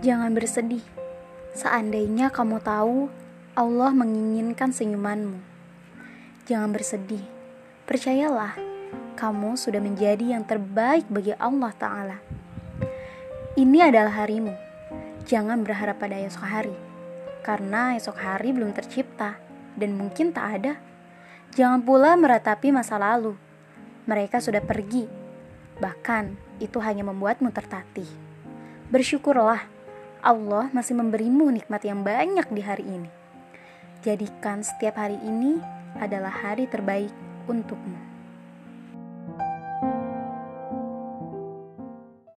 Jangan bersedih. Seandainya kamu tahu Allah menginginkan senyumanmu. Jangan bersedih. Percayalah, kamu sudah menjadi yang terbaik bagi Allah Ta'ala. Ini adalah harimu. Jangan berharap pada esok hari, karena esok hari belum tercipta dan mungkin tak ada. Jangan pula meratapi masa lalu. Mereka sudah pergi. Bahkan, itu hanya membuatmu tertatih. Bersyukurlah Allah masih memberimu nikmat yang banyak di hari ini. Jadikan setiap hari ini adalah hari terbaik untukmu.